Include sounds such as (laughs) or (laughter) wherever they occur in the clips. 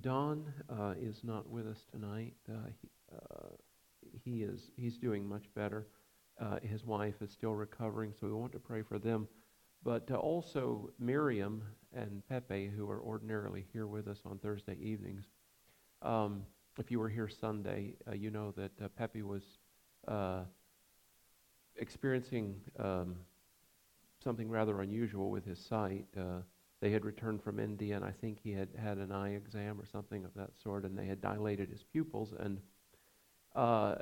Don uh, is not with us tonight. Uh, he, uh, he is he's doing much better. Uh, his wife is still recovering, so we want to pray for them. But also Miriam and Pepe, who are ordinarily here with us on Thursday evenings. Um, if you were here Sunday, uh, you know that uh, Pepe was experiencing um, something rather unusual with his sight. They had returned from India, and I think he had had an eye exam or something of that sort, and they had dilated his pupils, and uh,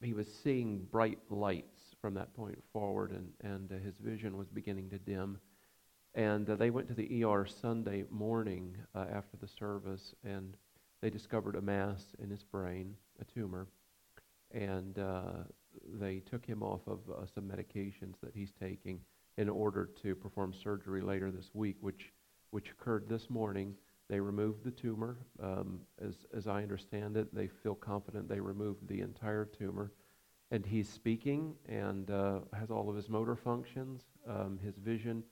he was seeing bright lights from that point forward, and, and uh, his vision was beginning to dim. And uh, they went to the ER Sunday morning uh, after the service, and they discovered a mass in his brain, a tumor, and uh, they took him off of uh, some medications that he's taking in order to perform surgery later this week, which which occurred this morning. They removed the tumor. Um, as, as I understand it, they feel confident they removed the entire tumor. And he's speaking and uh, has all of his motor functions, um, his vision.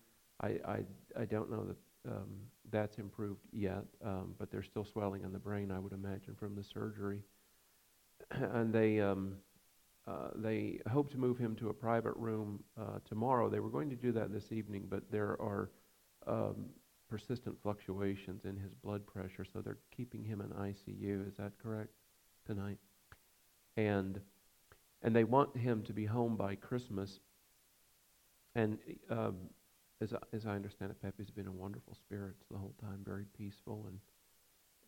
I, I, I don't know that um, that's improved yet, um, but there's still swelling in the brain, I would imagine, from the surgery. (clears throat) and they, um, uh, they hope to move him to a private room uh, tomorrow. They were going to do that this evening, but there are um, persistent fluctuations in his blood pressure, so they're keeping him in ICU. Is that correct tonight? And and they want him to be home by Christmas. And um, as I, as I understand it, Pepe's been in wonderful spirits the whole time, very peaceful and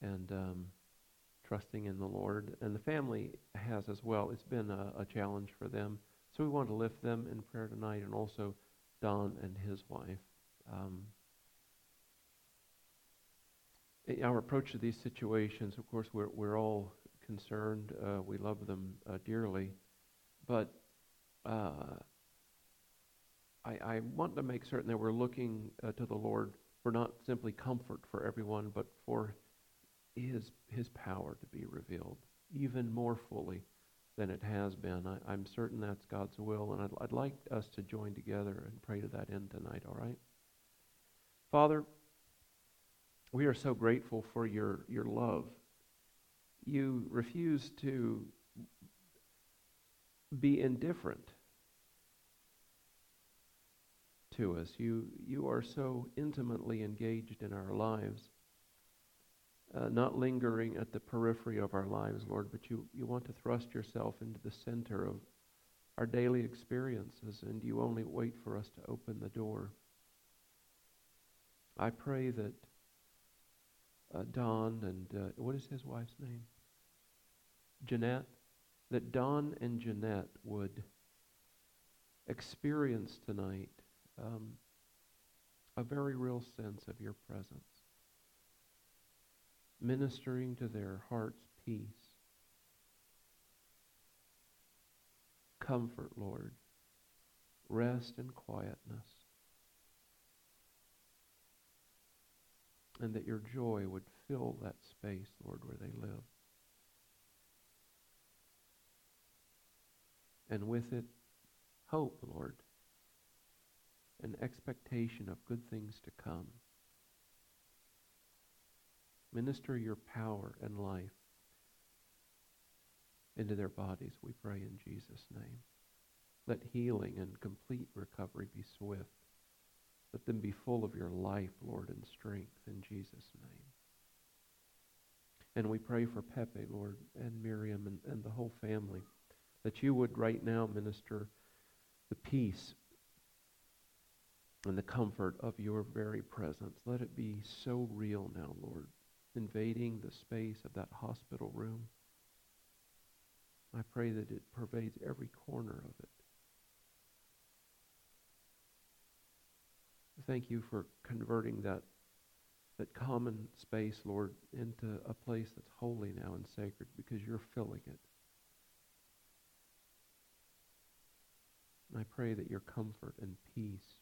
and um, trusting in the Lord. And the family has as well. It's been a, a challenge for them, so we want to lift them in prayer tonight, and also Don and his wife. Um, our approach to these situations, of course, we're, we're all concerned. Uh, we love them uh, dearly. But uh, I, I, want to make certain that we're looking uh, to the Lord for not simply comfort for everyone, but for His, his power to be revealed even more fully than it has been. I, am certain that's God's will, and I'd, I'd like us to join together and pray to that end tonight, all right? Father, we are so grateful for your, your love. You refuse to be indifferent to us. You, you are so intimately engaged in our lives, uh, not lingering at the periphery of our lives, Lord, but you, you want to thrust yourself into the center of our daily experiences, and you only wait for us to open the door. I pray that uh, Don and uh, what is his wife's name? Jeanette. That Don and Jeanette would experience tonight um, a very real sense of your presence, ministering to their heart's peace. Comfort, Lord. Rest and quietness. And that your joy would fill that space, Lord, where they live. And with it, hope, Lord, an expectation of good things to come. Minister your power and life into their bodies, we pray in Jesus' name. Let healing and complete recovery be swift. Let them be full of your life, Lord, and strength in Jesus' name. And we pray for Pepe, Lord, and Miriam and, and the whole family, that you would right now minister the peace and the comfort of your very presence. Let it be so real now, Lord, invading the space of that hospital room. I pray that it pervades every corner of it. Thank you for converting that, that common space, Lord, into a place that's holy now and sacred because you're filling it. And I pray that your comfort and peace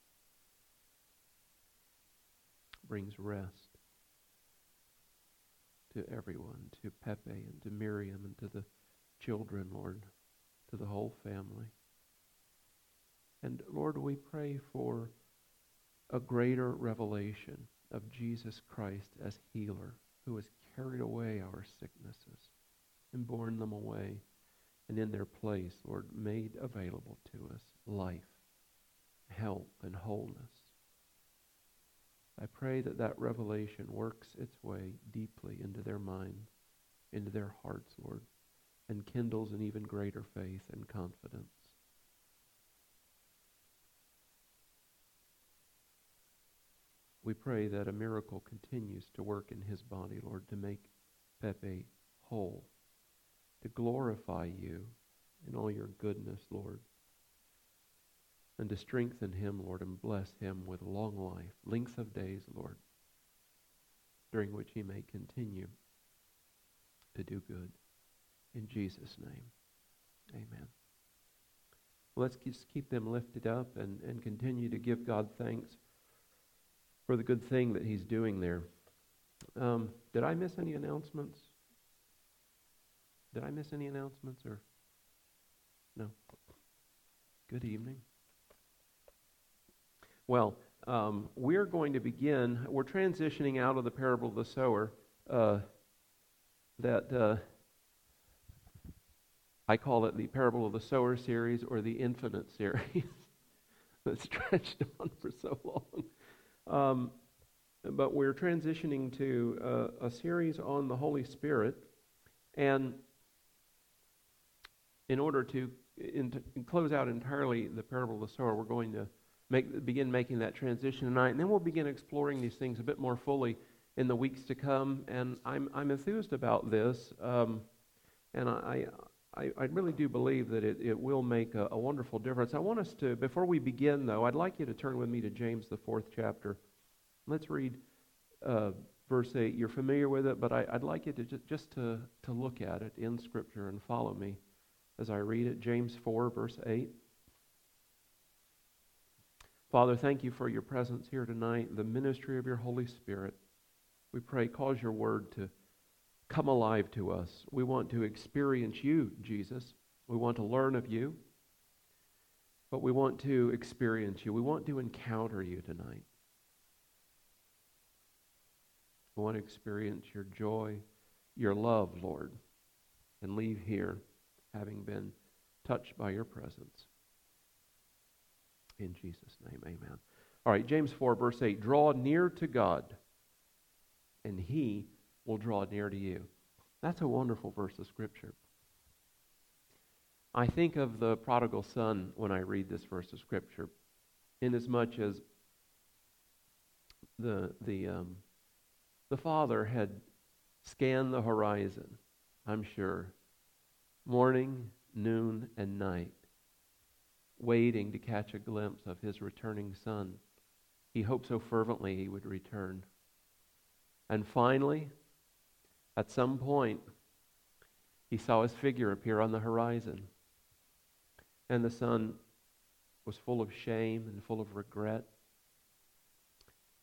brings rest to everyone, to Pepe and to Miriam and to the children, Lord, to the whole family. And Lord, we pray for a greater revelation of Jesus Christ as healer who has carried away our sicknesses and borne them away, and in their place, Lord, made available to us life, health, and wholeness. I pray that that revelation works its way deeply into their minds, into their hearts, Lord, and kindles an even greater faith and confidence. We pray that a miracle continues to work in his body, Lord, to make Pepe whole, to glorify you in all your goodness, Lord, and to strengthen him, Lord, and bless him with long life, length of days, Lord, during which he may continue to do good. In Jesus' name, amen. Let's just keep them lifted up and, and continue to give God thanks for the good thing that he's doing there. Um, did I miss any announcements? Did I miss any announcements or no? Good evening. Well, um, we're going to begin. We're transitioning out of the parable of the sower. Uh, that uh, I call it the parable of the sower series or the infinite series (laughs) that stretched (laughs) on for so long. Um, but we're transitioning to uh, a series on the Holy Spirit. And in order to in, close out entirely the parable of the sower, we're going to make, begin making that transition tonight. And then we'll begin exploring these things a bit more fully in the weeks to come. And I'm, I'm enthused about this. Um, and I, I, I, really do believe that it, it will make a, a, wonderful difference. I want us to, before we begin, though, I'd like you to turn with me to James, the fourth chapter. Let's read uh, verse 8. You're familiar with it, but I, would like you to just, just to, to look at it in Scripture and follow me as I read it. James 4, verse 8. Father, thank you for your presence here tonight, the ministry of your Holy Spirit. We pray, cause your word to come alive to us. We want to experience you, Jesus. We want to learn of you, but we want to experience you. We want to encounter you tonight. We want to experience your joy, your love, Lord, and leave here having been touched by your presence. In Jesus' name, amen. All right, James 4, verse 8 Draw near to God, and he will draw near to you. That's a wonderful verse of Scripture. I think of the prodigal son when I read this verse of Scripture, inasmuch as the, the, um, the father had scanned the horizon, I'm sure, morning, noon, and night, waiting to catch a glimpse of his returning son. He hoped so fervently he would return. And finally, at some point, he saw his figure appear on the horizon. And the son was full of shame and full of regret.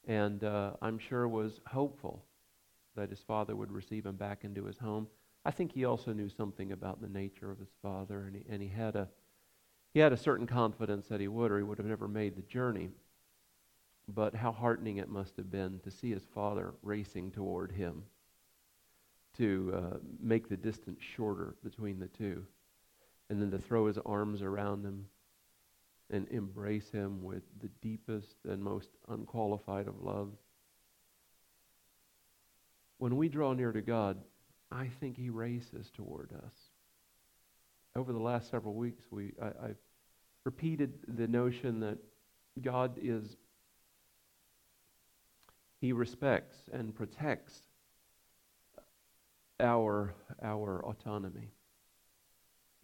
And uh, I'm sure was hopeful that his father would receive him back into his home. I think he also knew something about the nature of his father, and he, and he had a he had a certain confidence that he would, or he would have never made the journey. But how heartening it must have been to see his father racing toward him to uh, make the distance shorter between the two, and then to throw his arms around him and embrace him with the deepest and most unqualified of loves. When we draw near to God, I think he races toward us. Over the last several weeks, we, I, I've repeated the notion that God is, he respects and protects our, our autonomy.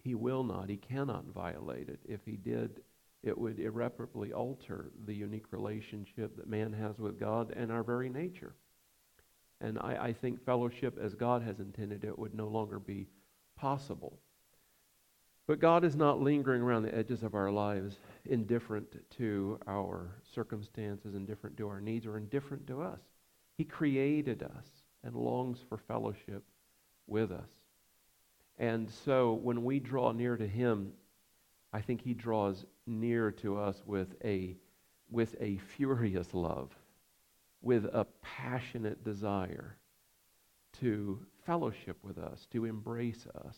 He will not, he cannot violate it. If he did, it would irreparably alter the unique relationship that man has with God and our very nature. And I, I think fellowship as God has intended it would no longer be possible. But God is not lingering around the edges of our lives, indifferent to our circumstances, indifferent to our needs, or indifferent to us. He created us and longs for fellowship with us. And so when we draw near to Him, I think He draws near to us with a, with a furious love, with a passionate desire to fellowship with us, to embrace us.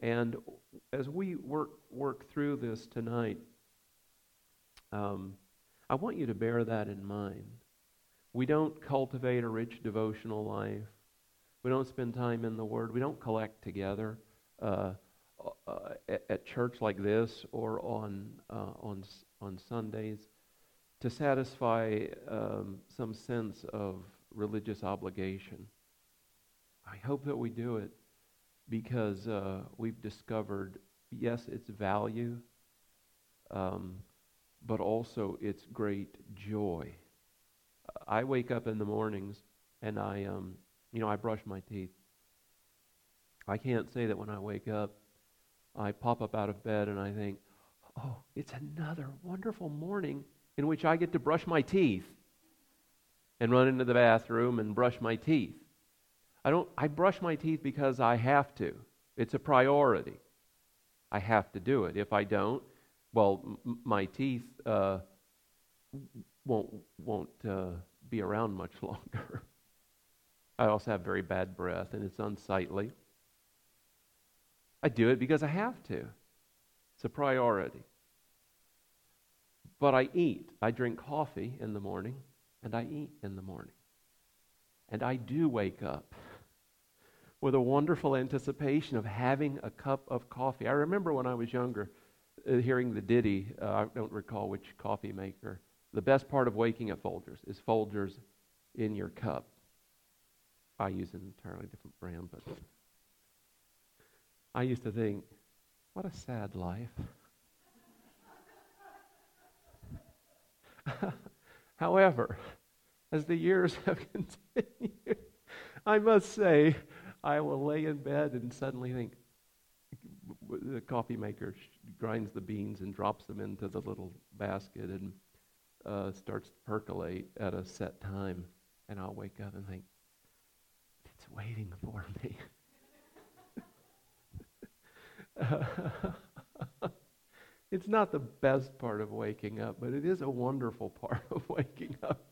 And as we work, work through this tonight, um, I want you to bear that in mind. We don't cultivate a rich devotional life. We don't spend time in the Word. We don't collect together uh, uh, at, church like this or on, uh, on, on Sundays to satisfy um, some sense of religious obligation. I hope that we do it because uh, we've discovered, yes, its value, um, but also its great joy. I wake up in the mornings and I, um, you know, I brush my teeth. I can't say that when I wake up, I pop up out of bed and I think, oh, it's another wonderful morning in which I get to brush my teeth and run into the bathroom and brush my teeth. I don't I brush my teeth because I have to. It's a priority. I have to do it. If I don't, well, m- my teeth uh, won't won't uh, be around much (laughs) longer. I also have very bad breath, and it's unsightly. I do it because I have to. It's a priority. But I eat. I drink coffee in the morning, and I eat in the morning. And I do wake up with a wonderful anticipation of having a cup of coffee. I remember when I was younger uh, hearing the ditty, uh, I don't recall which coffee maker. The best part of waking at Folgers is Folgers in your cup. I use an entirely different brand, but I used to think, what a sad life. (laughs) However, as the years (laughs) have continued, I must say I will lay in bed and suddenly think the coffee maker grinds the beans and drops them into the little basket and uh, starts to percolate at a set time. And I'll wake up and think, waiting for me. (laughs) it's not the best part of waking up, but it is a wonderful part of (laughs) waking up.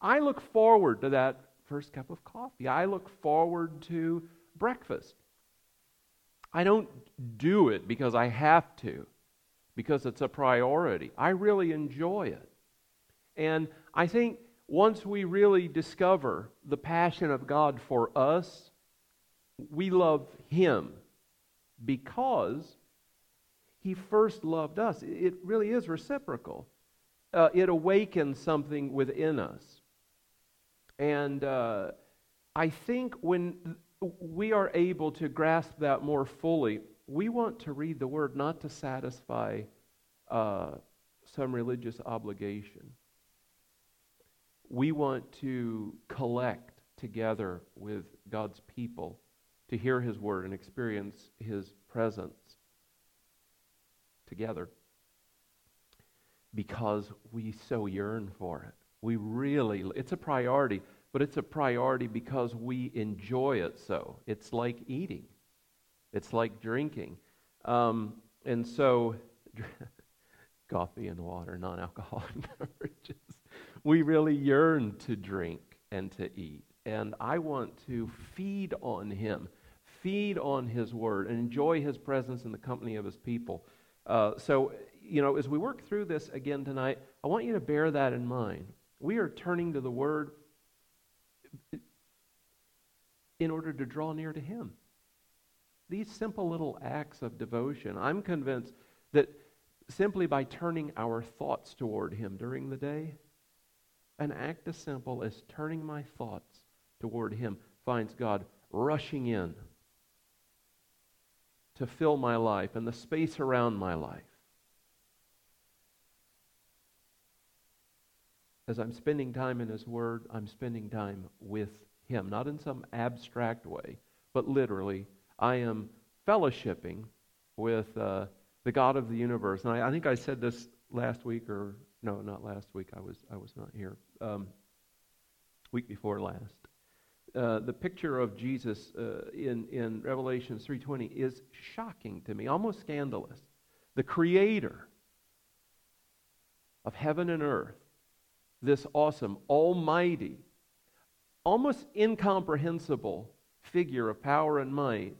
I look forward to that first cup of coffee. I look forward to breakfast. I don't do it because I have to, because it's a priority. I really enjoy it. And I think once we really discover the passion of God for us, we love Him because He first loved us. It really is reciprocal. Uh, it awakens something within us. And uh, I think when we are able to grasp that more fully, we want to read the Word not to satisfy uh, some religious obligation. We want to collect together with God's people to hear His Word and experience His presence together because we so yearn for it. We really, it's a priority, but it's a priority because we enjoy it so. It's like eating, it's like drinking. Um, and so, (laughs) coffee and water, non alcoholic (laughs) beverages. We really yearn to drink and to eat. And I want to feed on Him, feed on His Word, and enjoy His presence in the company of His people. Uh, so, you know, as we work through this again tonight, I want you to bear that in mind. We are turning to the Word in order to draw near to Him. These simple little acts of devotion, I'm convinced that simply by turning our thoughts toward Him during the day, an act as simple as turning my thoughts toward Him finds God rushing in to fill my life and the space around my life. as I'm spending time in His Word, I'm spending time with Him. Not in some abstract way, but literally, I am fellowshipping with uh, the God of the universe. And I, I, think I said this last week, or no, not last week. I was I was not here. Um, week before last. Uh, the picture of Jesus uh, in in Revelation 3:20 is shocking to me, almost scandalous. The Creator of heaven and earth this awesome, almighty, almost incomprehensible figure of power and might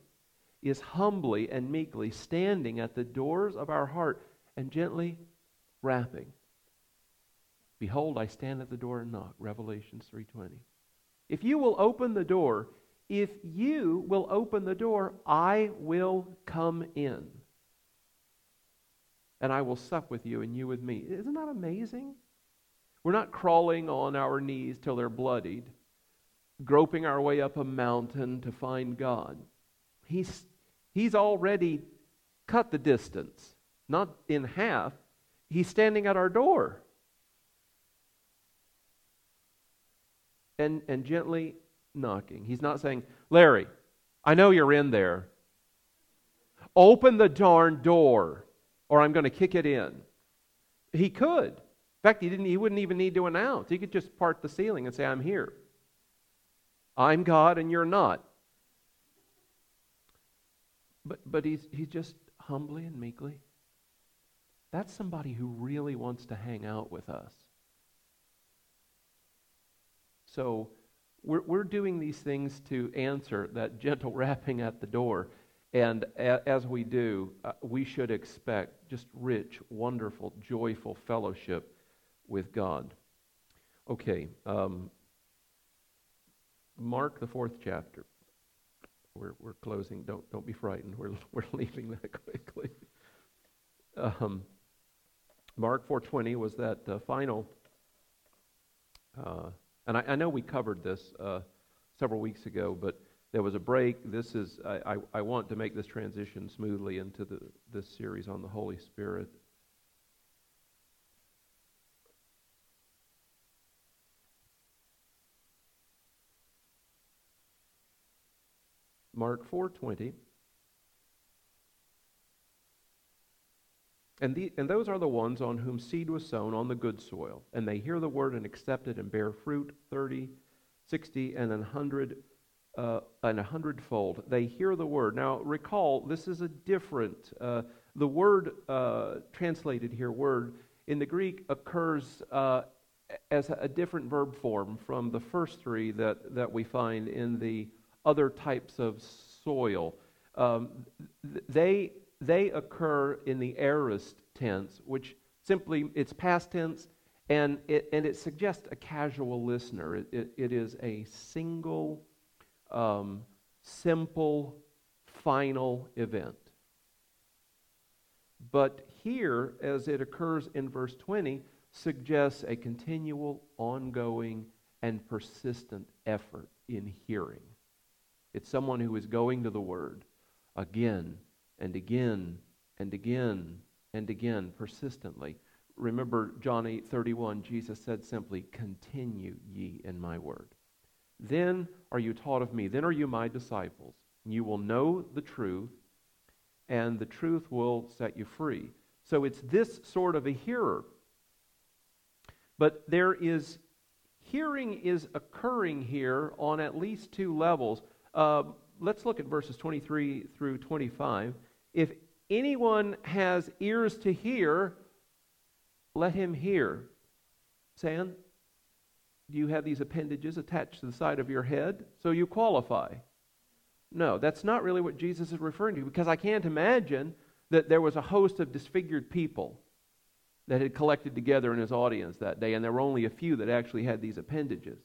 is humbly and meekly standing at the doors of our heart and gently rapping. Behold, I stand at the door and knock. Revelations 3:20. If you will open the door, if you will open the door, I will come in. And I will sup with you and you with me. Isn't that amazing? We're not crawling on our knees till they're bloodied, groping our way up a mountain to find God. He's, he's already cut the distance, not in half. He's standing at our door. And, and gently knocking. He's not saying, Larry, I know you're in there. Open the darn door, or I'm going to kick it in. He could. In fact, he, didn't, he wouldn't even need to announce. He could just part the ceiling and say, I'm here. I'm God and you're not. But, but he's, he's just humbly and meekly. That's somebody who really wants to hang out with us. So we're, we're doing these things to answer that (laughs) gentle rapping at the door. And a, as we do, uh, we should expect just rich, wonderful, joyful fellowship with God. Okay, um, Mark, the fourth chapter. We're, we're closing. Don't, don't be frightened. We're, (laughs) we're leaving that (laughs) quickly. Um, Mark 4.20 was that uh, final uh, and I, I know we covered this uh, several weeks ago, but there was a break. This is I, I, I want to make this transition smoothly into the, this series on the Holy Spirit. Mark 4:20 And, the, and those are the ones on whom seed was sown on the good soil. And they hear the word and accept it and bear fruit 30, 60, and a 100 uh, and a hundredfold. They hear the word. Now, recall, this is a different, uh, the word uh, translated here, word, in the Greek occurs uh, as a different verb form from the first three that, that we find in the other types of soil. Um, they they occur in the aorist tense, which simply, it's past tense, and it, and it suggests a casual listener. It, it, it is a single, um, simple, final event. But here, as it occurs in verse 20, suggests a continual, ongoing, and persistent effort in hearing. It's someone who is going to the Word again and again and again and again persistently. Remember John 8:31 Jesus said simply continue ye in my word. Then are you taught of me then are you my disciples you will know the truth and the truth will set you free. So it's this sort of a hearer. But there is hearing is occurring here on at least two levels. Uh, let's look at verses 23 through 25. If anyone has ears to hear, let him hear. San, do you have these appendages attached to the side of your head so you qualify? No, that's not really what Jesus is referring to because I can't imagine that there was a host of disfigured people that had collected together in his audience that day, and there were only a few that actually had these appendages.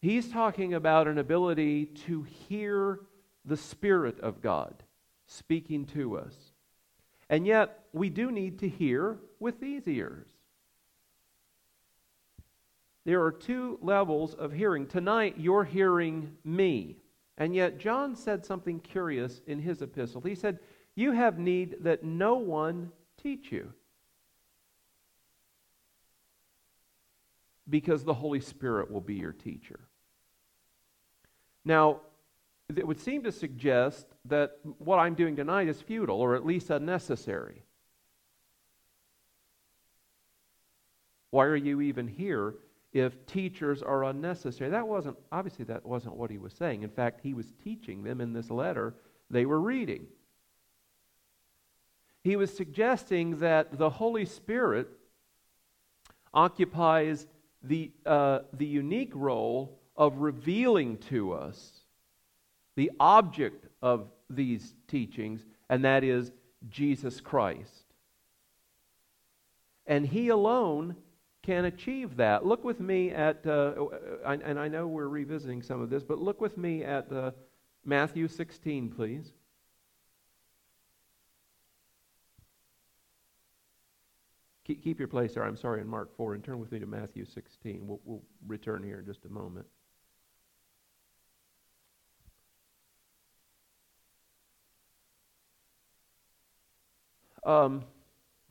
He's talking about an ability to hear the Spirit of God speaking to us. And yet, we do need to hear with these ears. There are two levels of hearing. Tonight, you're hearing me. And yet, John said something curious in his epistle. He said, You have need that no one teach you. Because the Holy Spirit will be your teacher. Now, it would seem to suggest that what I'm doing tonight is futile or at least unnecessary. Why are you even here if teachers are unnecessary? That wasn't, obviously, that wasn't what he was saying. In fact, he was teaching them in this letter they were reading. He was suggesting that the Holy Spirit occupies the, uh, the unique role of revealing to us the object of these teachings, and that is Jesus Christ. And He alone can achieve that. Look with me at, uh, and I know we're revisiting some of this, but look with me at uh, Matthew 16, please. Keep your place there. I'm sorry, in Mark 4, and turn with me to Matthew 16. We'll, we'll return here in just a moment. Um,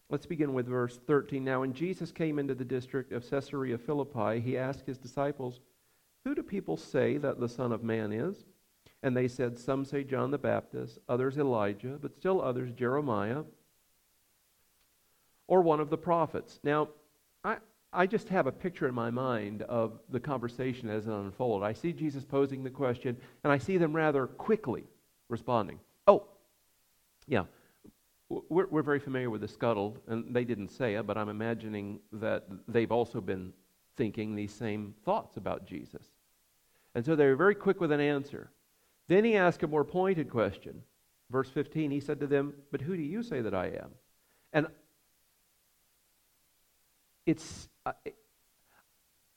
let's begin with verse 13. Now, when Jesus came into the district of Caesarea Philippi, he asked his disciples, Who do people say that the Son of Man is? And they said, Some say John the Baptist, others Elijah, but still others Jeremiah or one of the prophets. Now, I, I just have a picture in my mind of the conversation as it unfolded. I see Jesus posing the question, and I see them rather quickly responding. Oh, yeah, we're, we're very familiar with the scuttle, and they didn't say it, but I'm imagining that they've also been thinking these same thoughts about Jesus. And so they were very quick with an answer. Then he asked a more pointed question. Verse 15, he said to them, But who do you say that I am? And it's, uh,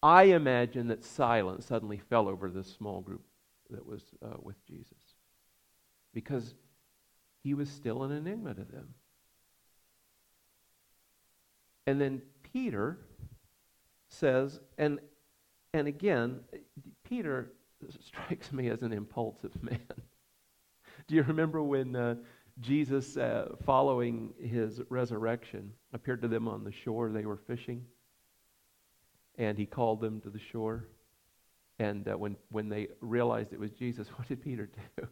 I imagine that silence suddenly fell over this small group that was uh, with Jesus because he was still an enigma to them. And then Peter says, and, and again, Peter strikes me as an impulsive (laughs) man. Do you remember when uh, Jesus, uh, following his resurrection, appeared to them on the shore. They were fishing. And he called them to the shore. And uh, when, when they realized it was Jesus, (laughs) what did Peter do?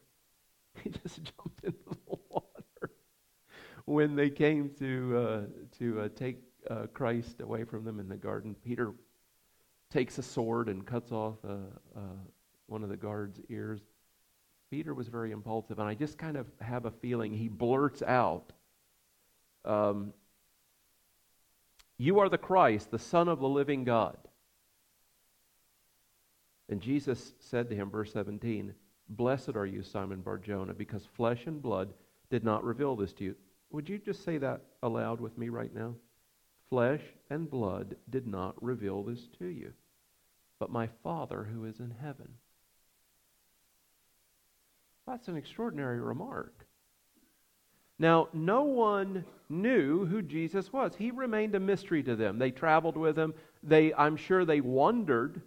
he just (laughs) jumped water. When they came to, uh, to uh, take uh, Christ away from them in the garden, Peter takes a sword and cuts off uh, one of the guard's ears. Peter was very impulsive, and I just kind of have a feeling he blurts out, um, You are the Christ, the Son of the living God. And Jesus said to him, verse 17, Blessed are you, Simon Barjona, because flesh and blood did not reveal this to you. Would you just say that aloud with me right now? Flesh and blood did not reveal this to you, but my Father who is in heaven. That's an extraordinary remark. Now, no one knew who Jesus was. He remained a mystery to them. They traveled with him. They, I'm sure they wondered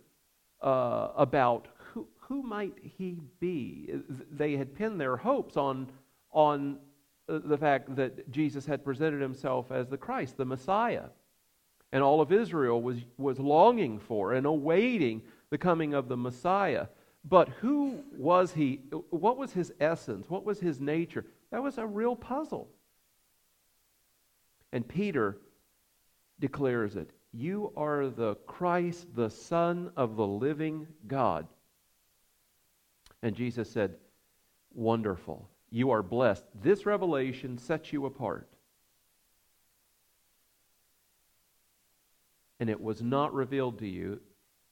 uh, about who, who might he be. They had pinned their hopes on, on the fact that Jesus had presented himself as the Christ, the Messiah. And all of Israel was, was longing for and awaiting the coming of the Messiah. But who was he? What was his essence? What was his nature? That was a real puzzle. And Peter declares it You are the Christ, the Son of the living God. And Jesus said, Wonderful. You are blessed. This revelation sets you apart. And it was not revealed to you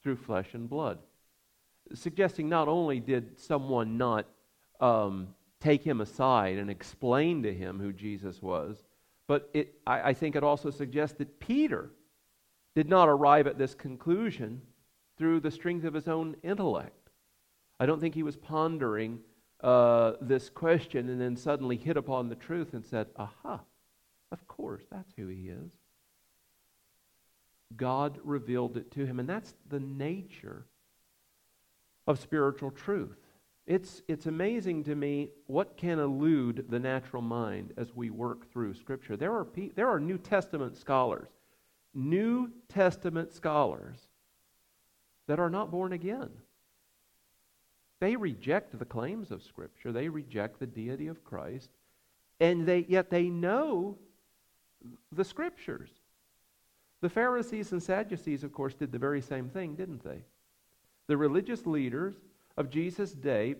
through flesh and blood suggesting not only did someone not um, take him aside and explain to him who Jesus was, but it, I, I think it also suggests that Peter did not arrive at this conclusion through the strength of his own intellect. I don't think he was pondering uh, this question and then suddenly hit upon the truth and said, Aha, of course, that's who he is. God revealed it to him, and that's the nature of spiritual truth. It's, it's amazing to me what can elude the natural mind as we work through Scripture. There are, pe- there are New Testament scholars, New Testament scholars that are not born again. They reject the claims of Scripture, they reject the deity of Christ, and they, yet they know the Scriptures. The Pharisees and Sadducees, of course, did the very same thing, didn't they? the religious leaders of Jesus' day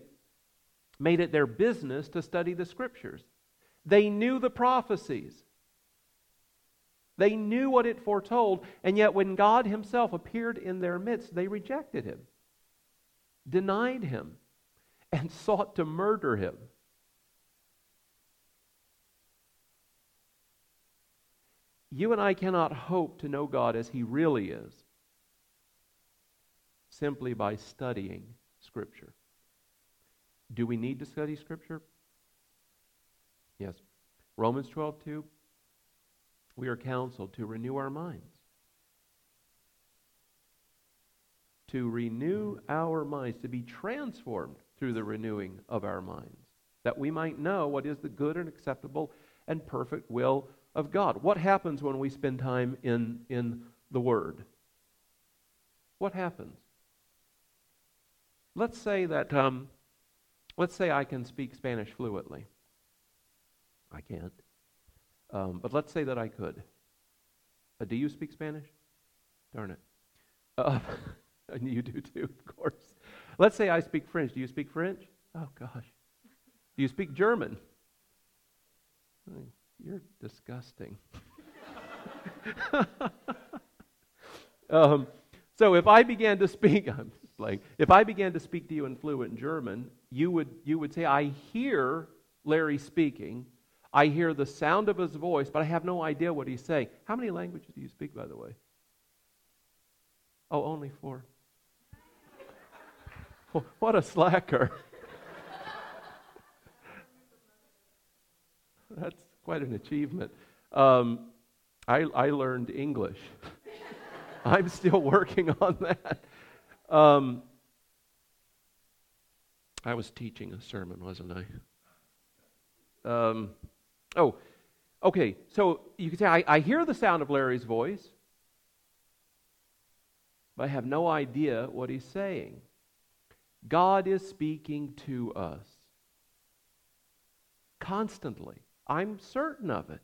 made it their business to study the scriptures. They knew the prophecies. They knew what it foretold, and yet when God Himself appeared in their midst, they rejected Him. Denied him, and (laughs) sought to murder him. You and I cannot hope to know God as He really is simply by studying Scripture. Do we need to study Scripture? Yes. Romans 12, 2. We are counseled to renew our minds. To renew our minds, to be transformed through the renewing of our minds, that we might know what is the good and acceptable and perfect will of God. What happens when we spend time in, in the Word? What happens? Let's say that, um, let's say I can speak Spanish fluently. I can't. Um, but let's say that I could. Uh, do you speak Spanish? Darn it. Uh, (laughs) (laughs) you do too, of course. Let's say I speak French. Do you speak French? Oh, gosh. Do you speak German? (laughs) You're disgusting. (laughs) um, so if I began to speak, I'm playing. If I began to speak to you in fluent German, you would you would say, "I hear Larry speaking. I hear the sound of his voice, but I have no idea what he's saying." How many languages do you speak, by the way? Oh, only four. (laughs) what a slacker! (laughs) That's quite an achievement. Um, I, I learned English. (laughs) I'm still working on that. Um, I was teaching a sermon, wasn't I? Um, oh, okay. So you can say, I, I hear the sound of Larry's voice, but I have no idea what he's saying. God is speaking to us constantly. I'm certain of it.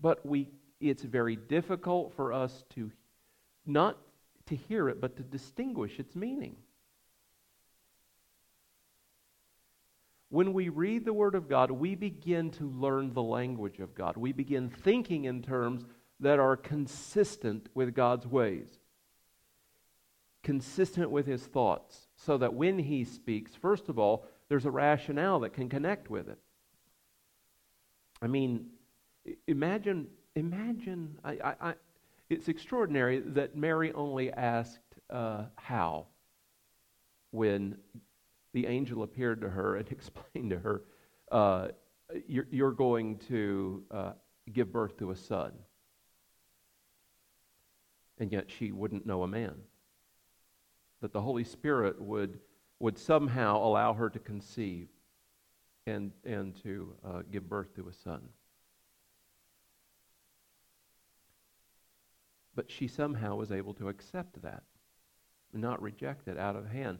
But we, it's very difficult for us to not to hear it, but to distinguish its meaning. When we read the Word of God, we begin to learn the language of God. We begin thinking in terms that are consistent with God's ways, consistent with His thoughts, so that when He speaks, first of all, there's a rationale that can connect with it. I mean, imagine, imagine, I, I, I it's extraordinary that Mary only asked uh, how when the angel appeared to her and (laughs) explained to her, uh, you're, you're, going to uh, give birth to a son. And yet she wouldn't know a man. That the Holy Spirit would would somehow allow her to conceive and, and to uh, give birth to a son. But she somehow was able to accept that not reject it out of hand.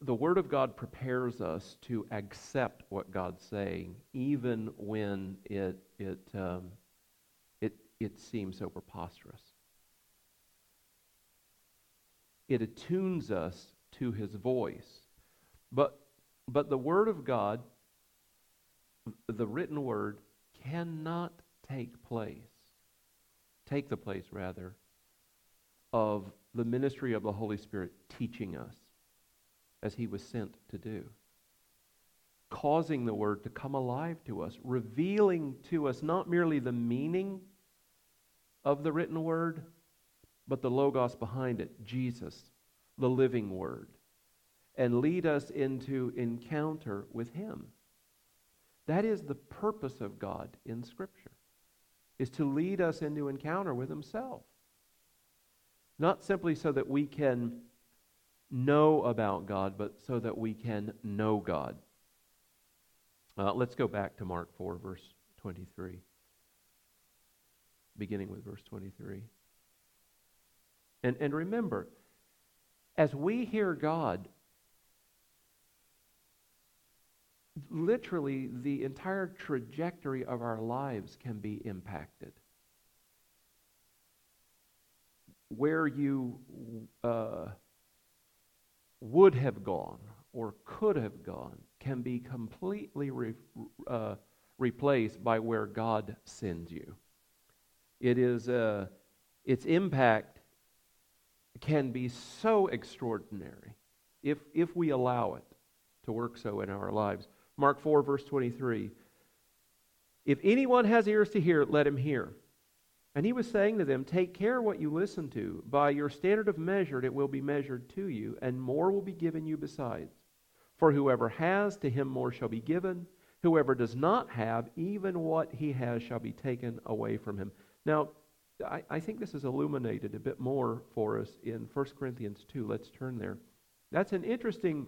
The Word of God prepares us to accept what God's saying, even when it, it, um, it, it seems so preposterous it attunes us to his voice. But, but the Word of God, the written Word, cannot take place, take the place, rather, of the ministry of the Holy Spirit teaching us as he was sent to do. Causing the Word to come alive to us, revealing to us not merely the meaning of the written Word, but the Logos behind it, Jesus, the living Word, and lead us into encounter with Him. That is the purpose of God in Scripture, is to lead us into encounter with Himself. Not simply so that we can know about God, but so that we can know God. Uh, let's go back to Mark 4, verse 23, beginning with verse 23. And, and remember, as we hear God, literally the entire trajectory of our lives can be impacted. Where you uh, would have gone or could have gone can be completely re- uh, replaced by where God sends you. It is a its impact can be so extraordinary if, if we allow it to work so in our lives. Mark 4, verse 23. If anyone has ears to hear, let him hear. And he was saying to them, Take care what you listen to. By your standard of measure, it will be measured to you, and more will be given you besides. For whoever has, to him more shall be given. Whoever does not have, even what he has shall be taken away from him. Now, I, I think this is illuminated a bit more for us in 1 Corinthians 2. Let's turn there. That's an interesting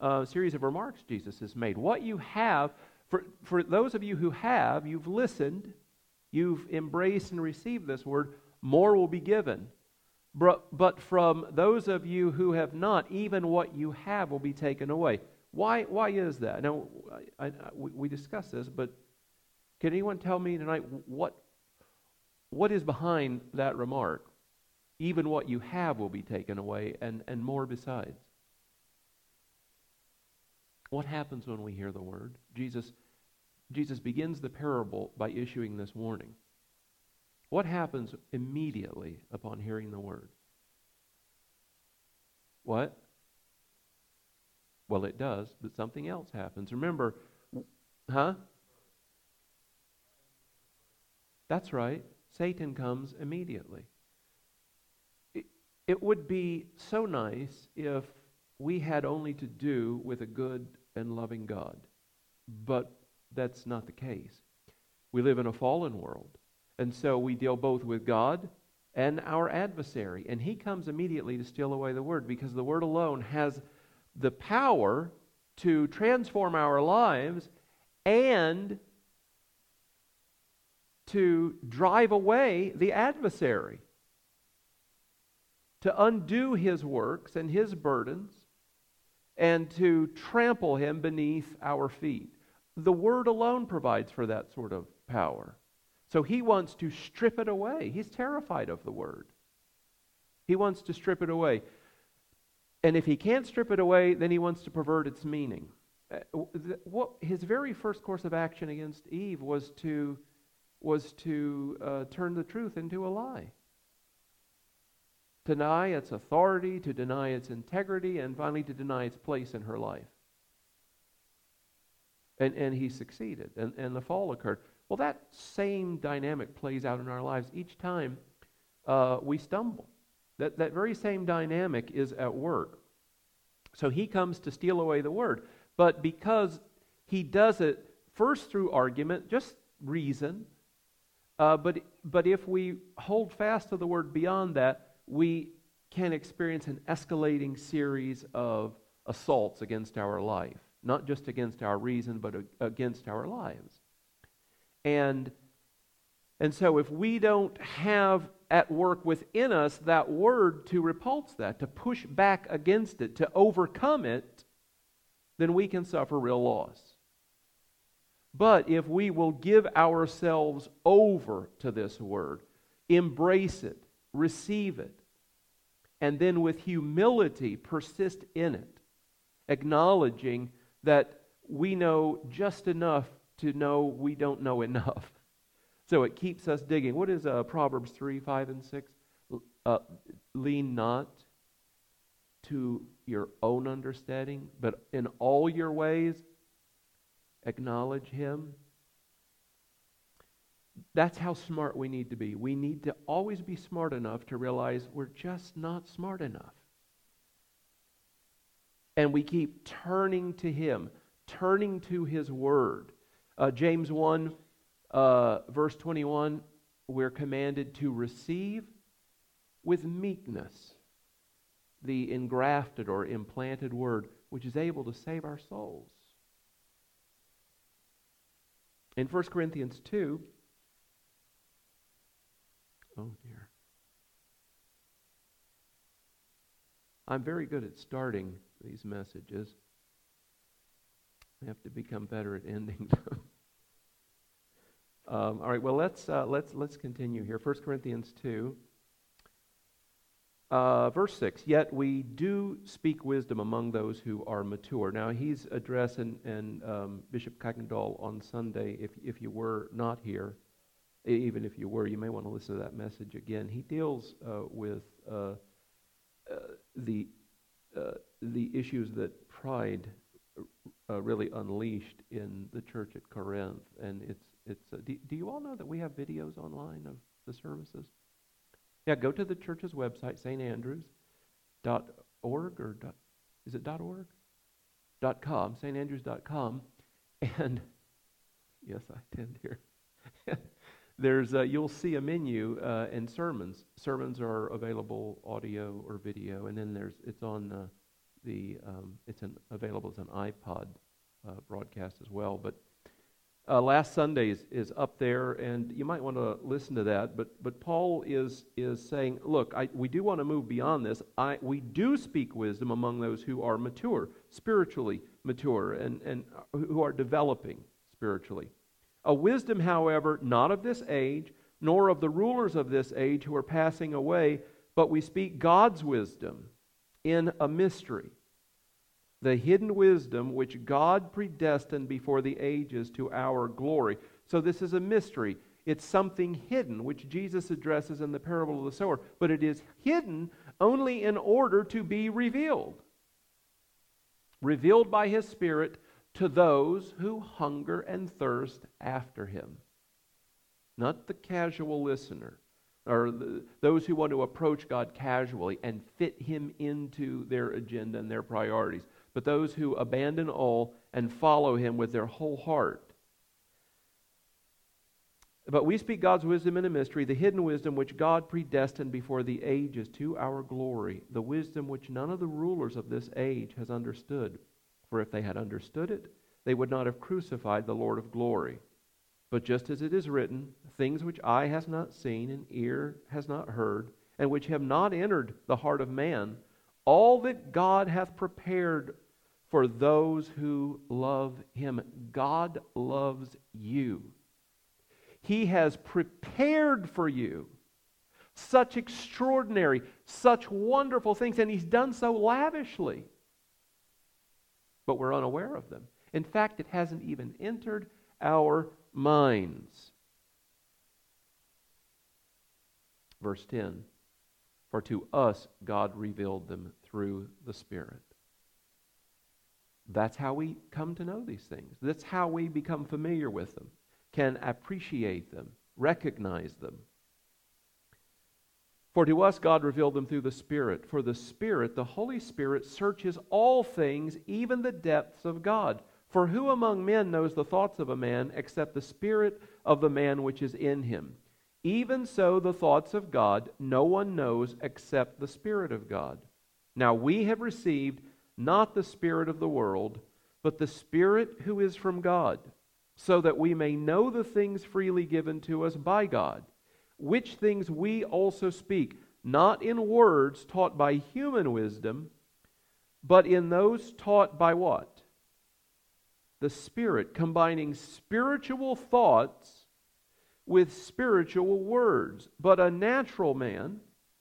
uh, series of remarks Jesus has made. What you have, for, for those of you who have, you've listened, you've embraced and received this word, more will be given. But, but from those of you who have not, even what you have will be taken away. Why, why is that? Now, I, I, we, we discussed this, but can anyone tell me tonight what, what is behind that remark? Even what you have will be taken away, and, and more besides. What happens when we hear the word? Jesus, Jesus begins the parable by issuing this warning. What happens immediately upon hearing the word? What? Well, it does, but something else happens. Remember, huh? That's right. Satan comes immediately. It, it would be so nice if we had only to do with a good and loving God, but that's not the case. We live in a fallen world. And so we deal both with God and our adversary. And he comes immediately to steal away the word because the word alone has the power to transform our lives and to drive away the adversary, to undo his works and his burdens, and to trample him beneath our feet. The word alone provides for that sort of power. So he wants to strip it away. He's terrified of the word. He wants to strip it away. And if he can't strip it away, then he wants to pervert its meaning. Uh, what, his very first course of action against Eve was to, was to uh, turn the truth into a lie. Deny its authority, to deny its integrity, and finally to deny its place in her life. And, and he succeeded, and, and the fall occurred. Well, that same dynamic plays out in our lives each time uh, we stumble. That, that very same dynamic is at work. So he comes to steal away the word. But because he does it first through argument, just reason, uh, but, but if we hold fast to the word beyond that, we can experience an escalating series of assaults against our life. Not just against our reason, but against our lives. And, and so if we don't have at work within us that word to repulse that, to push back against it, to overcome it, then we can suffer real loss. But if we will give ourselves over to this word, embrace it, receive it, and then with humility persist in it, acknowledging that we know just enough to know we don't know enough. (laughs) So it keeps us digging. What is uh, Proverbs 3, 5, and 6? Uh, lean not to your own understanding, but in all your ways, acknowledge Him. That's how smart we need to be. We need to always be smart enough to realize we're just not smart enough. And we keep turning to Him, turning to His Word uh, James 1, uh, verse 21, we're commanded to receive with meekness the engrafted or implanted word, which is able to save our souls. In 1 Corinthians 2, oh dear. I'm very good at starting these messages. I have to become better at ending (laughs) them. um, all right, well, let's, uh, let's, let's continue here. 1 Corinthians 2. Uh, verse 6 Yet we do speak wisdom among those who are mature. Now, he's addressing and um, Bishop on Sunday, if, if you were not here. even if you were, you may want to listen to that message again. He deals uh, with uh, uh, the uh, the issues that pride uh, really unleashed in the church at Corinth, and it's it's. Do, do you all know that we have videos online of the services? Yeah, go to the church's website, St. Andrews dot org or dot, is it dot org? Dot com, standrews.com, and yes, I tend here. (laughs) There's uh, you'll see a menu uh, and sermons. Sermons are available audio or video, and then there's it's on uh, the um, it's an, available as an iPod uh, broadcast as well. But uh, last Sunday is, is up there, and you might want to listen to that. But but Paul is is saying, look, I, we do want to move beyond this. I we do speak wisdom among those who are mature, spiritually mature, and and who are developing spiritually. A wisdom, however, not of this age, nor of the rulers of this age who are passing away, but we speak God's wisdom in a mystery. The hidden wisdom which God predestined before the ages to our glory. So, this is a mystery. It's something hidden, which Jesus addresses in the parable of the sower, but it is hidden only in order to be revealed. Revealed by His Spirit to those who hunger and thirst after him. Not the casual listener, or the, those who want to approach God casually and fit him into their agenda and their priorities, but those who abandon all and follow him with their whole heart. But we speak God's wisdom in a mystery, the hidden wisdom which God predestined before the ages to our glory, the wisdom which none of the rulers of this age has understood for if they had understood it, they would not have crucified the Lord of glory. But just as it is written, things which eye has not seen and ear has not heard, and which have not entered the heart of man, all that God hath prepared for those who love him. God loves you. He has prepared for you such extraordinary, such wonderful things, and He's done so lavishly but we're unaware of them. In fact, it hasn't even entered our minds. Verse 10 For to us God revealed them through the Spirit. That's how we come to know these things. That's how we become familiar with them, can appreciate them, recognize them. For to us God revealed them through the Spirit. For the Spirit, the Holy Spirit, searches all things, even the depths of God. For who among men knows the thoughts of a man except the Spirit of the man which is in him? Even so, the thoughts of God no one knows except the Spirit of God. Now we have received not the Spirit of the world, but the Spirit who is from God, so that we may know the things freely given to us by God which things we also speak, not in words taught by human wisdom, but in those taught by what? The Spirit, combining spiritual thoughts with spiritual words. But a natural man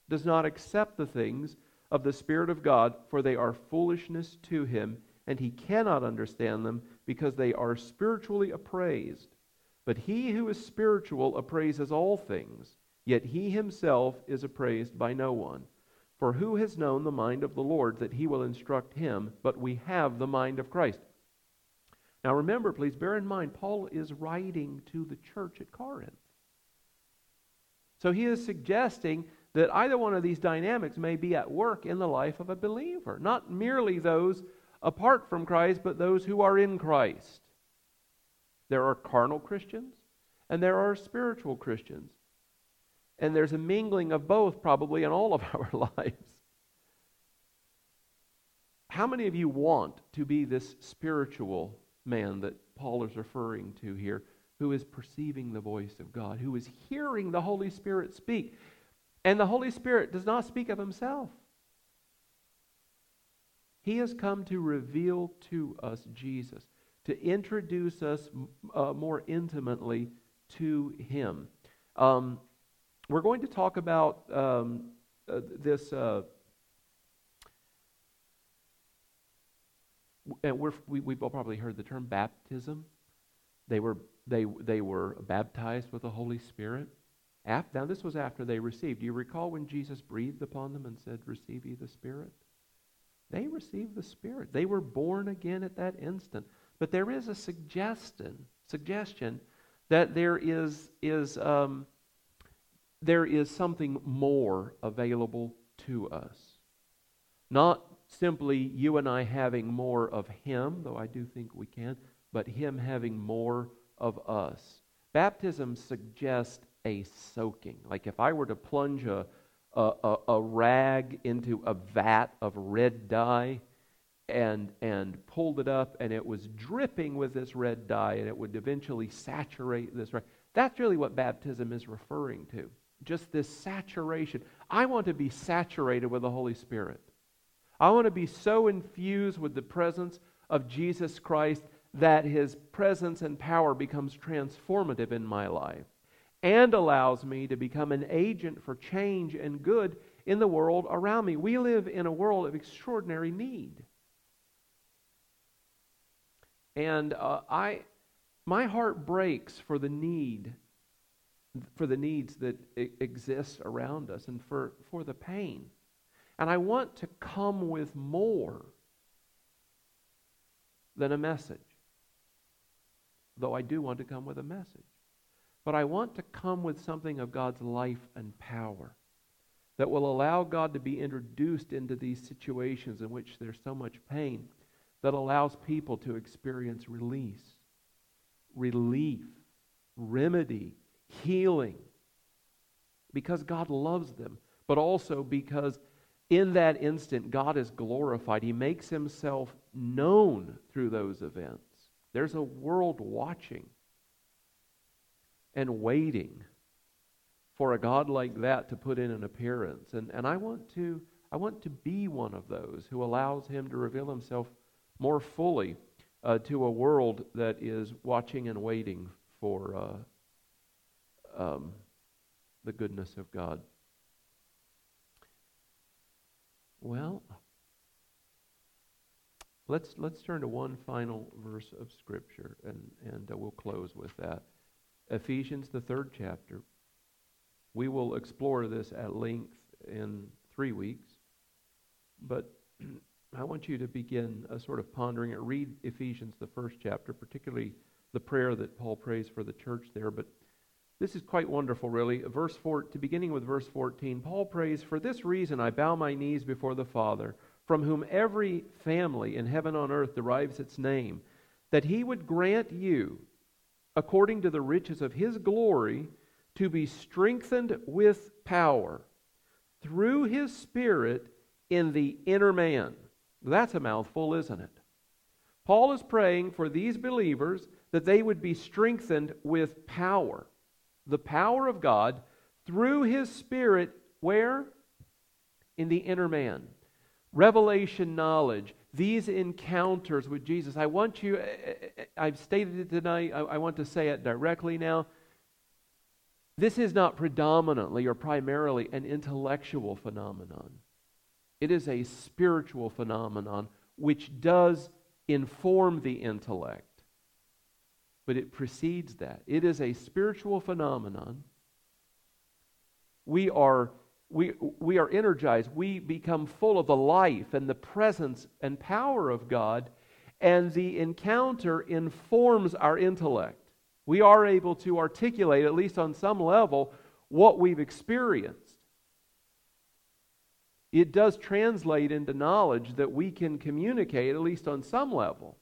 does not accept the things of the Spirit of God, for they are foolishness to him, and he cannot understand them because they are spiritually appraised. But he who is spiritual appraises all things, yet he himself is appraised by no one. For who has known the mind of the Lord that he will instruct him? But we have the mind of Christ. Now remember, please bear in mind, Paul is writing to the church at Corinth. So he is suggesting that either one of these dynamics may be at work in the life of a believer. Not merely those apart from Christ, but those who are in Christ. There are carnal Christians and there are spiritual Christians. And there's a mingling of both probably in all of (laughs) our lives. How many of you want to be this spiritual man that Paul is referring to here, who is perceiving the voice of God, who is hearing the Holy Spirit speak? And the Holy Spirit does not speak of himself. He has come to reveal to us Jesus to introduce us uh, more intimately to Him. Um, we're going to talk about um, uh, this. Uh, and we're, we, we've all probably heard the term baptism. They were they, they were baptized with the Holy Spirit. After, now, this was after they received. Do you recall when Jesus breathed upon them and said, Receive ye the Spirit? They received the Spirit. They were born again at that instant. But there is a suggestion, suggestion that there is, is, um, there is something more available to us. Not simply you and I having more of Him, though I do think we can, but Him having more of us. Baptism suggests a soaking. Like if I were to plunge a, a, a, a rag into a vat of red dye and, and pulled it up and it was dripping with this red dye and it would eventually saturate this rag. That's really what baptism is referring to. Just this saturation. I want to be saturated with the Holy Spirit. I want to be so infused with the presence of Jesus Christ that his presence and power becomes transformative in my life and allows me to become an agent for change and good in the world around me. We live in a world of extraordinary need. And uh, I, my heart breaks for the need, for the needs that exist around us and for, for the pain. And I want to come with more than a message. Though I do want to come with a message. But I want to come with something of God's life and power that will allow God to be introduced into these situations in which there's so much pain, that allows people to experience release, relief, remedy, healing, because God loves them, but also because in that instant, God is glorified. He makes himself known through those events. There's a world watching and waiting for a God like that to put in an appearance. And, and I, want to, I want to be one of those who allows him to reveal himself more fully uh, to a world that is watching and waiting for uh, um, the goodness of God. Well, let's let's turn to one final verse of Scripture, and and uh, we'll close with that. Ephesians, the third chapter. We will explore this at length in three weeks, but (clears throat) I want you to begin a sort of pondering it. Read Ephesians, the first chapter, particularly the prayer that Paul prays for the church there, but this is quite wonderful, really. Verse four, to beginning with verse 14, Paul prays, For this reason I bow my knees before the Father, from whom every family in heaven on earth derives its name, that he would grant you, according to the riches of his glory, to be strengthened with power through his Spirit in the inner man. That's a mouthful, isn't it? Paul is praying for these believers that they would be strengthened with power the power of God through his Spirit, where? In the inner man. Revelation knowledge, these encounters with Jesus. I want you, eh, eh, eh, I've stated it tonight, I, want to say it directly now. This is not predominantly or primarily an intellectual phenomenon. It is a spiritual phenomenon which does inform the intellect but it precedes that. It is a spiritual phenomenon. We are, we, we are energized. We become full of the life and the presence and power of God, and the encounter informs our intellect. We are able to articulate, at least on some level, what we've experienced. It does translate into knowledge that we can communicate, at least on some level.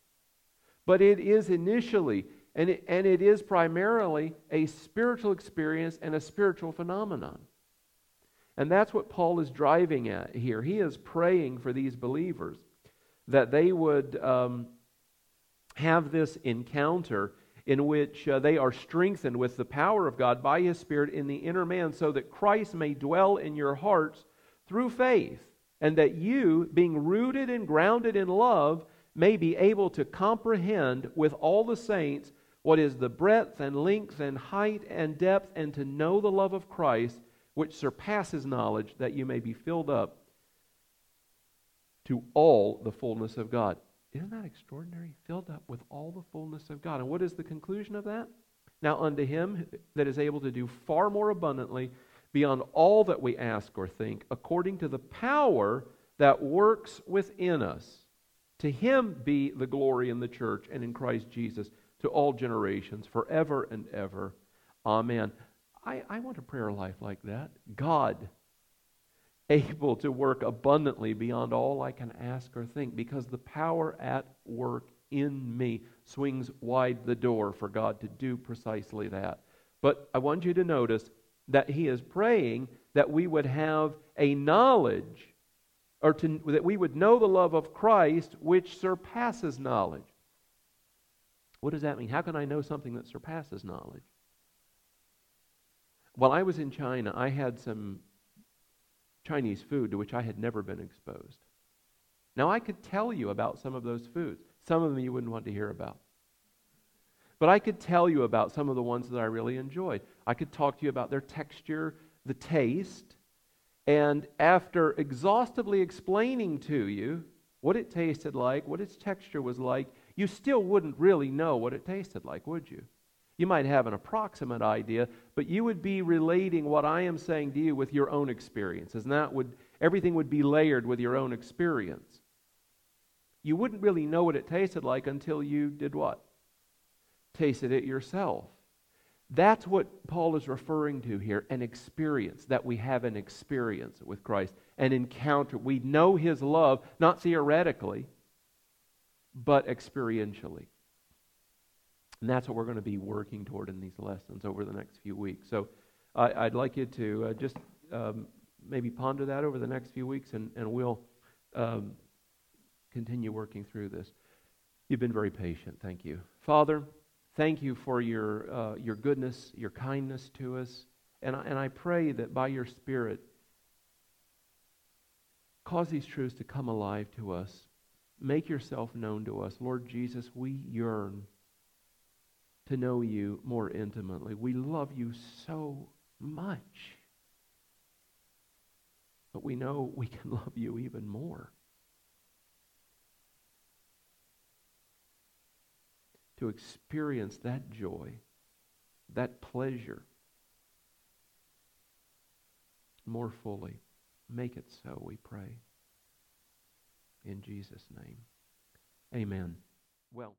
But it is initially and it, and it is primarily a spiritual experience and a spiritual phenomenon. And that's what Paul is driving at here. He is praying for these believers that they would um, have this encounter in which uh, they are strengthened with the power of God by His Spirit in the inner man, so that Christ may dwell in your hearts through faith, and that you, being rooted and grounded in love, may be able to comprehend with all the saints what is the breadth and length and height and depth, and to know the love of Christ, which surpasses knowledge, that you may be filled up to all the fullness of God. Isn't that extraordinary? Filled up with all the fullness of God. And what is the conclusion of that? Now, unto him that is able to do far more abundantly beyond all that we ask or think, according to the power that works within us, to him be the glory in the church and in Christ Jesus to all generations, forever and ever. Amen. I, I want a prayer life like that. God, able to work abundantly beyond all I can ask or think, because the power at work in me swings wide the door for God to do precisely that. But I want you to notice that he is praying that we would have a knowledge or to, that we would know the love of Christ which surpasses knowledge. What does that mean? How can I know something that surpasses knowledge? While I was in China, I had some Chinese food to which I had never been exposed. Now, I could tell you about some of those foods. Some of them you wouldn't want to hear about. But I could tell you about some of the ones that I really enjoyed. I could talk to you about their texture, the taste, and after exhaustively explaining to you what it tasted like, what its texture was like, you still wouldn't really know what it tasted like, would you? You might have an approximate idea, but you would be relating what I am saying to you with your own experiences. And that would everything would be layered with your own experience. You wouldn't really know what it tasted like until you did what? Tasted it yourself. That's what Paul is referring to here an experience, that we have an experience with Christ, an encounter. We know his love, not theoretically, but experientially. And that's what we're going to be working toward in these lessons over the next few weeks. So I, would like you to uh, just um, maybe ponder that over the next few weeks, and, and we'll um, continue working through this. You've been very patient. Thank you. Father, Thank you for your, uh, your goodness, your kindness to us. And I, and I pray that by your Spirit, cause these truths to come alive to us. Make yourself known to us. Lord Jesus, we yearn to know you more intimately. We love you so much. But we know we can (laughs) love you even more. to experience that joy, that pleasure more fully. Make it so, we pray. In Jesus' name. Amen. Well,